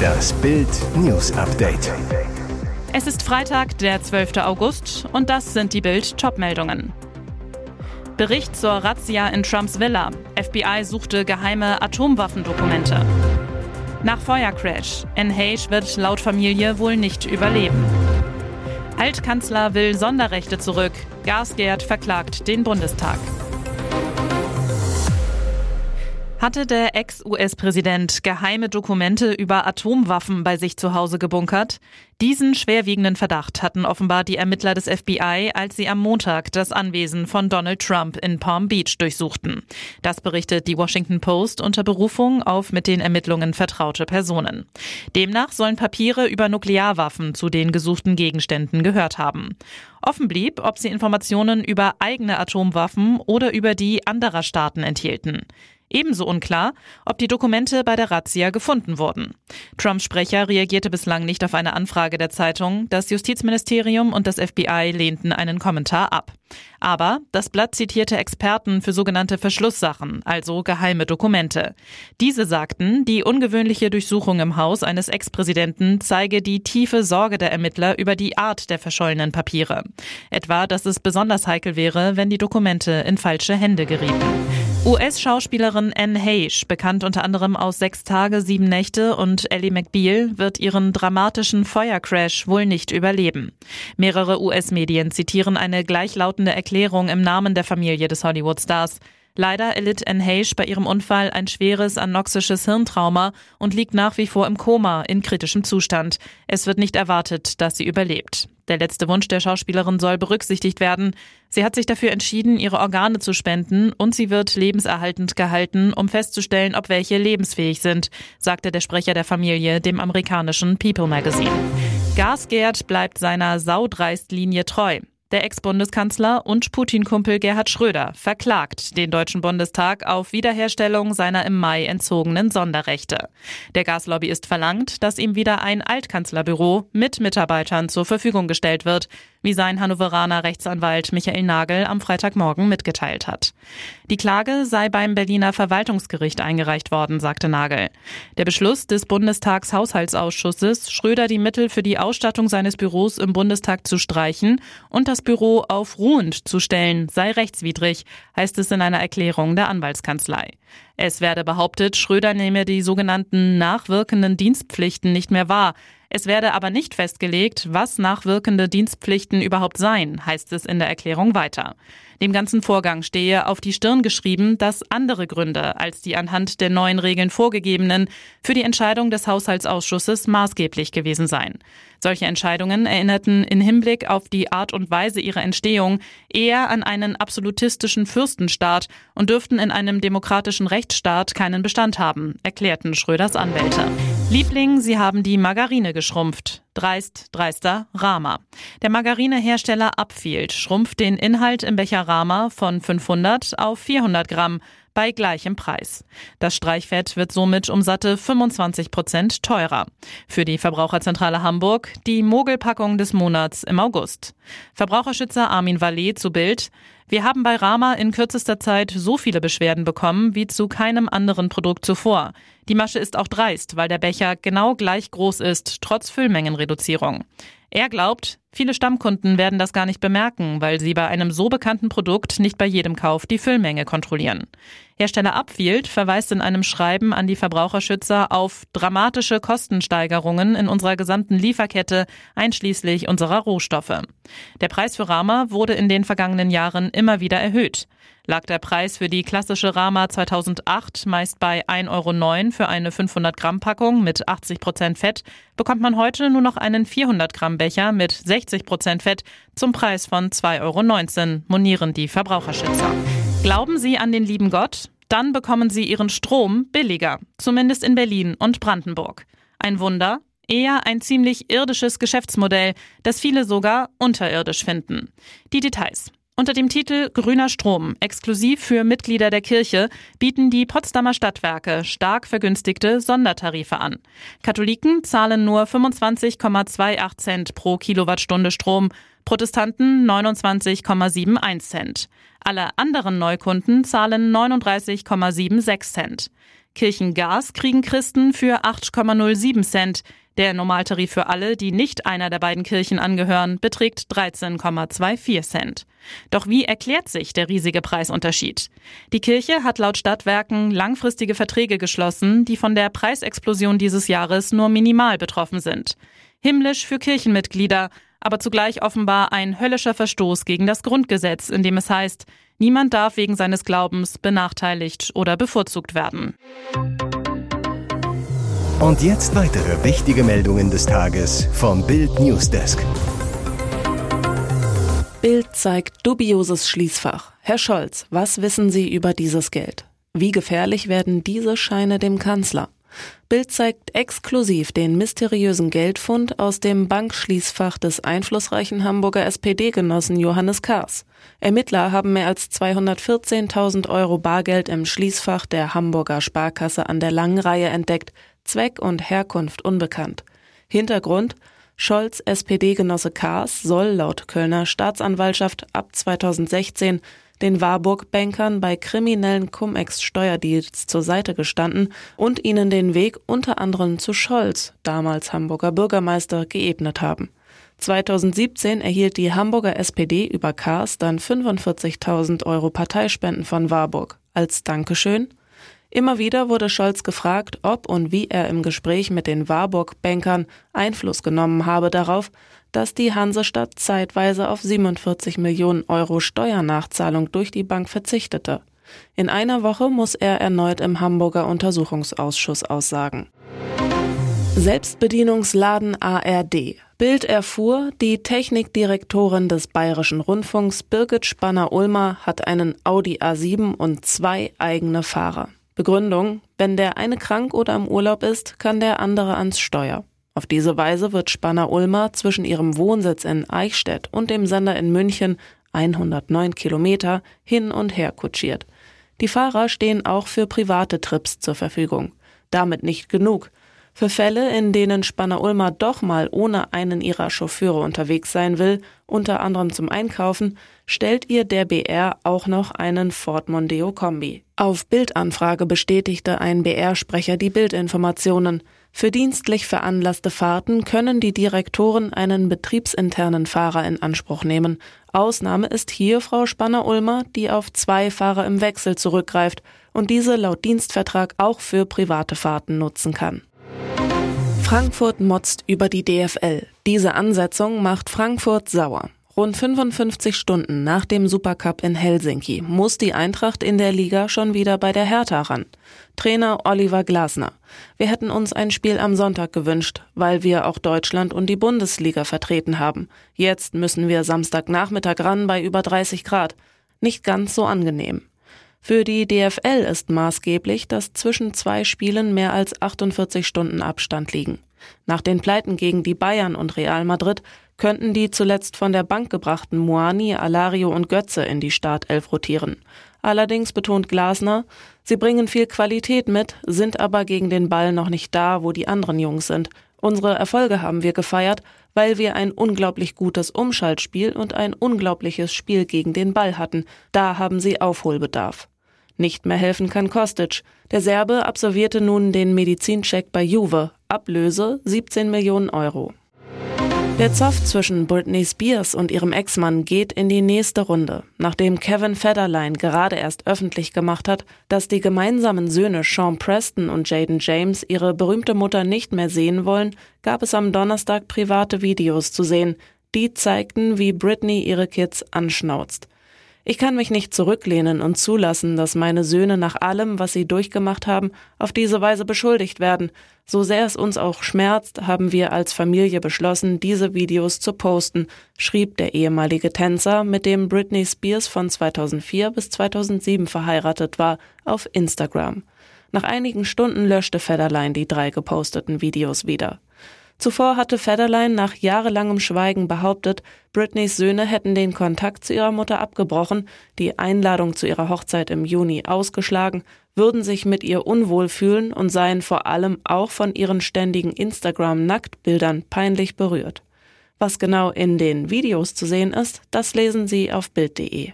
Das Bild News Update. Es ist Freitag, der 12. August und das sind die Bild Topmeldungen. Bericht zur Razzia in Trumps Villa. FBI suchte geheime Atomwaffendokumente. Nach Feuercrash. N. wird laut Familie wohl nicht überleben. Altkanzler will Sonderrechte zurück. Gasgerd verklagt den Bundestag. Hatte der Ex-US-Präsident geheime Dokumente über Atomwaffen bei sich zu Hause gebunkert? Diesen schwerwiegenden Verdacht hatten offenbar die Ermittler des FBI, als sie am Montag das Anwesen von Donald Trump in Palm Beach durchsuchten. Das berichtet die Washington Post unter Berufung auf mit den Ermittlungen vertraute Personen. Demnach sollen Papiere über Nuklearwaffen zu den gesuchten Gegenständen gehört haben. Offen blieb, ob sie Informationen über eigene Atomwaffen oder über die anderer Staaten enthielten. Ebenso unklar, ob die Dokumente bei der Razzia gefunden wurden. Trumps Sprecher reagierte bislang nicht auf eine Anfrage der Zeitung. Das Justizministerium und das FBI lehnten einen Kommentar ab. Aber das Blatt zitierte Experten für sogenannte Verschlusssachen, also geheime Dokumente. Diese sagten, die ungewöhnliche Durchsuchung im Haus eines Ex-Präsidenten zeige die tiefe Sorge der Ermittler über die Art der verschollenen Papiere. Etwa, dass es besonders heikel wäre, wenn die Dokumente in falsche Hände gerieten. US-Schauspielerin Anne Heche, bekannt unter anderem aus Sechs Tage, Sieben Nächte und Ellie McBeal, wird ihren dramatischen Feuercrash wohl nicht überleben. Mehrere US-Medien zitieren eine gleichlautende Erklärung im Namen der Familie des Hollywood-Stars. Leider erlitt Anne Heche bei ihrem Unfall ein schweres anoxisches Hirntrauma und liegt nach wie vor im Koma in kritischem Zustand. Es wird nicht erwartet, dass sie überlebt. Der letzte Wunsch der Schauspielerin soll berücksichtigt werden. Sie hat sich dafür entschieden, ihre Organe zu spenden und sie wird lebenserhaltend gehalten, um festzustellen, ob welche lebensfähig sind, sagte der Sprecher der Familie dem amerikanischen People Magazine. Gasgerd bleibt seiner Saudreist-Linie treu. Der Ex-Bundeskanzler und Putin-Kumpel Gerhard Schröder verklagt den Deutschen Bundestag auf Wiederherstellung seiner im Mai entzogenen Sonderrechte. Der Gaslobbyist verlangt, dass ihm wieder ein Altkanzlerbüro mit Mitarbeitern zur Verfügung gestellt wird, wie sein Hannoveraner Rechtsanwalt Michael Nagel am Freitagmorgen mitgeteilt hat. Die Klage sei beim Berliner Verwaltungsgericht eingereicht worden, sagte Nagel. Der Beschluss des Bundestagshaushaltsausschusses, Schröder die Mittel für die Ausstattung seines Büros im Bundestag zu streichen und das Büro auf ruhend zu stellen, sei rechtswidrig, heißt es in einer Erklärung der Anwaltskanzlei. Es werde behauptet, Schröder nehme die sogenannten nachwirkenden Dienstpflichten nicht mehr wahr. Es werde aber nicht festgelegt, was nachwirkende Dienstpflichten überhaupt seien, heißt es in der Erklärung weiter. Dem ganzen Vorgang stehe auf die Stirn geschrieben, dass andere Gründe als die anhand der neuen Regeln vorgegebenen für die Entscheidung des Haushaltsausschusses maßgeblich gewesen seien. Solche Entscheidungen erinnerten in Hinblick auf die Art und Weise ihrer Entstehung eher an einen absolutistischen Fürstenstaat und dürften in einem demokratischen Rechtsstaat keinen Bestand haben, erklärten Schröders Anwälte. Liebling, Sie haben die Margarine geschrumpft. Dreist, dreister, Rama. Der Margarinehersteller Upfield schrumpft den Inhalt im Becher Rama von 500 auf 400 Gramm bei gleichem Preis. Das Streichfett wird somit um satte 25 Prozent teurer. Für die Verbraucherzentrale Hamburg die Mogelpackung des Monats im August. Verbraucherschützer Armin Vallet zu Bild. Wir haben bei Rama in kürzester Zeit so viele Beschwerden bekommen wie zu keinem anderen Produkt zuvor. Die Masche ist auch dreist, weil der Becher genau gleich groß ist, trotz Füllmengenreduzierung. Er glaubt, viele Stammkunden werden das gar nicht bemerken, weil sie bei einem so bekannten Produkt nicht bei jedem Kauf die Füllmenge kontrollieren. Hersteller Upfield verweist in einem Schreiben an die Verbraucherschützer auf dramatische Kostensteigerungen in unserer gesamten Lieferkette, einschließlich unserer Rohstoffe. Der Preis für Rama wurde in den vergangenen Jahren immer wieder erhöht. Lag der Preis für die klassische Rama 2008 meist bei 1,09 Euro für eine 500 Gramm Packung mit 80 Prozent Fett, bekommt man heute nur noch einen 400 Gramm Becher mit 60 Prozent Fett zum Preis von 2,19 Euro, monieren die Verbraucherschützer. Glauben Sie an den lieben Gott? Dann bekommen Sie Ihren Strom billiger, zumindest in Berlin und Brandenburg. Ein Wunder? Eher ein ziemlich irdisches Geschäftsmodell, das viele sogar unterirdisch finden. Die Details. Unter dem Titel Grüner Strom, exklusiv für Mitglieder der Kirche, bieten die Potsdamer Stadtwerke stark vergünstigte Sondertarife an. Katholiken zahlen nur 25,28 Cent pro Kilowattstunde Strom, Protestanten 29,71 Cent. Alle anderen Neukunden zahlen 39,76 Cent. Kirchengas kriegen Christen für 8,07 Cent. Der Normaltarif für alle, die nicht einer der beiden Kirchen angehören, beträgt 13,24 Cent. Doch wie erklärt sich der riesige Preisunterschied? Die Kirche hat laut Stadtwerken langfristige Verträge geschlossen, die von der Preisexplosion dieses Jahres nur minimal betroffen sind. Himmlisch für Kirchenmitglieder, aber zugleich offenbar ein höllischer Verstoß gegen das Grundgesetz, in dem es heißt, niemand darf wegen seines Glaubens benachteiligt oder bevorzugt werden. Und jetzt weitere wichtige Meldungen des Tages vom Bild Newsdesk. Bild zeigt dubioses Schließfach. Herr Scholz, was wissen Sie über dieses Geld? Wie gefährlich werden diese Scheine dem Kanzler? Bild zeigt exklusiv den mysteriösen Geldfund aus dem Bankschließfach des einflussreichen Hamburger SPD-Genossen Johannes Kars. Ermittler haben mehr als 214.000 Euro Bargeld im Schließfach der Hamburger Sparkasse an der Langen Reihe entdeckt, Zweck und Herkunft unbekannt. Hintergrund Scholz SPD-Genosse Kaas soll laut Kölner Staatsanwaltschaft ab 2016 den Warburg-Bankern bei kriminellen Cum-Ex-Steuerdeals zur Seite gestanden und ihnen den Weg unter anderem zu Scholz, damals Hamburger Bürgermeister, geebnet haben. 2017 erhielt die Hamburger SPD über Kaas dann 45.000 Euro Parteispenden von Warburg. Als Dankeschön Immer wieder wurde Scholz gefragt, ob und wie er im Gespräch mit den Warburg-Bankern Einfluss genommen habe darauf, dass die Hansestadt zeitweise auf 47 Millionen Euro Steuernachzahlung durch die Bank verzichtete. In einer Woche muss er erneut im Hamburger Untersuchungsausschuss aussagen. Selbstbedienungsladen ARD. Bild erfuhr, die Technikdirektorin des Bayerischen Rundfunks Birgit Spanner-Ulmer hat einen Audi A7 und zwei eigene Fahrer. Begründung, wenn der eine krank oder im Urlaub ist, kann der andere ans Steuer. Auf diese Weise wird Spanner-Ulmer zwischen ihrem Wohnsitz in Eichstätt und dem Sender in München 109 Kilometer hin und her kutschiert. Die Fahrer stehen auch für private Trips zur Verfügung. Damit nicht genug. Für Fälle, in denen Spanner-Ulmer doch mal ohne einen ihrer Chauffeure unterwegs sein will, unter anderem zum Einkaufen, stellt ihr der BR auch noch einen Ford Mondeo Kombi. Auf Bildanfrage bestätigte ein BR-Sprecher die Bildinformationen. Für dienstlich veranlasste Fahrten können die Direktoren einen betriebsinternen Fahrer in Anspruch nehmen. Ausnahme ist hier Frau Spanner-Ulmer, die auf zwei Fahrer im Wechsel zurückgreift und diese laut Dienstvertrag auch für private Fahrten nutzen kann. Frankfurt motzt über die DFL. Diese Ansetzung macht Frankfurt sauer. Rund 55 Stunden nach dem Supercup in Helsinki muss die Eintracht in der Liga schon wieder bei der Hertha ran. Trainer Oliver Glasner. Wir hätten uns ein Spiel am Sonntag gewünscht, weil wir auch Deutschland und die Bundesliga vertreten haben. Jetzt müssen wir Samstagnachmittag ran bei über 30 Grad. Nicht ganz so angenehm. Für die DFL ist maßgeblich, dass zwischen zwei Spielen mehr als 48 Stunden Abstand liegen. Nach den Pleiten gegen die Bayern und Real Madrid könnten die zuletzt von der Bank gebrachten Moani, Alario und Götze in die Startelf rotieren. Allerdings betont Glasner, sie bringen viel Qualität mit, sind aber gegen den Ball noch nicht da, wo die anderen Jungs sind. Unsere Erfolge haben wir gefeiert, weil wir ein unglaublich gutes Umschaltspiel und ein unglaubliches Spiel gegen den Ball hatten. Da haben sie Aufholbedarf. Nicht mehr helfen kann Kostic. Der Serbe absolvierte nun den Medizincheck bei Juve. Ablöse 17 Millionen Euro. Der Zoff zwischen Britney Spears und ihrem Ex-Mann geht in die nächste Runde. Nachdem Kevin Federline gerade erst öffentlich gemacht hat, dass die gemeinsamen Söhne Sean Preston und Jaden James ihre berühmte Mutter nicht mehr sehen wollen, gab es am Donnerstag private Videos zu sehen. Die zeigten, wie Britney ihre Kids anschnauzt. Ich kann mich nicht zurücklehnen und zulassen, dass meine Söhne nach allem, was sie durchgemacht haben, auf diese Weise beschuldigt werden. So sehr es uns auch schmerzt, haben wir als Familie beschlossen, diese Videos zu posten, schrieb der ehemalige Tänzer, mit dem Britney Spears von 2004 bis 2007 verheiratet war, auf Instagram. Nach einigen Stunden löschte Federline die drei geposteten Videos wieder. Zuvor hatte Federline nach jahrelangem Schweigen behauptet, Britneys Söhne hätten den Kontakt zu ihrer Mutter abgebrochen, die Einladung zu ihrer Hochzeit im Juni ausgeschlagen, würden sich mit ihr unwohl fühlen und seien vor allem auch von ihren ständigen Instagram-Nacktbildern peinlich berührt. Was genau in den Videos zu sehen ist, das lesen Sie auf Bild.de.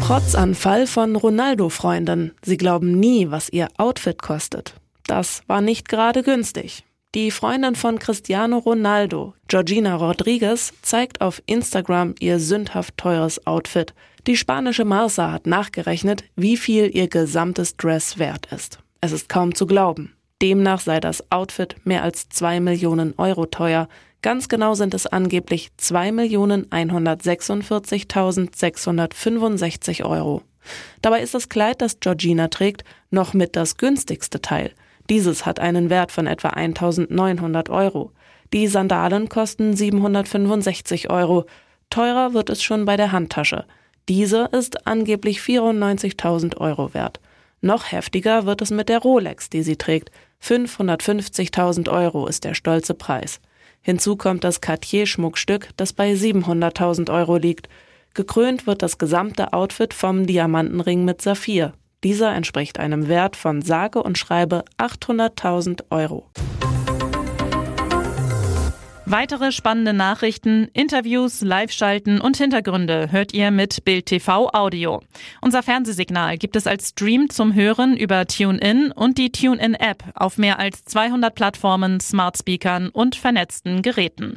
Protzanfall von Ronaldo-Freunden. Sie glauben nie, was ihr Outfit kostet. Das war nicht gerade günstig. Die Freundin von Cristiano Ronaldo, Georgina Rodriguez, zeigt auf Instagram ihr sündhaft teures Outfit. Die spanische Marsa hat nachgerechnet, wie viel ihr gesamtes Dress wert ist. Es ist kaum zu glauben. Demnach sei das Outfit mehr als zwei Millionen Euro teuer. Ganz genau sind es angeblich 2.146.665 Euro. Dabei ist das Kleid, das Georgina trägt, noch mit das günstigste Teil. Dieses hat einen Wert von etwa 1.900 Euro. Die Sandalen kosten 765 Euro. Teurer wird es schon bei der Handtasche. Diese ist angeblich 94.000 Euro wert. Noch heftiger wird es mit der Rolex, die sie trägt. 550.000 Euro ist der stolze Preis. Hinzu kommt das Cartier-Schmuckstück, das bei 700.000 Euro liegt. Gekrönt wird das gesamte Outfit vom Diamantenring mit Saphir. Dieser entspricht einem Wert von sage und schreibe 800.000 Euro. Weitere spannende Nachrichten, Interviews, Live-Schalten und Hintergründe hört ihr mit Bild TV Audio. Unser Fernsehsignal gibt es als Stream zum Hören über TuneIn und die TuneIn-App auf mehr als 200 Plattformen, Smart Speakern und vernetzten Geräten.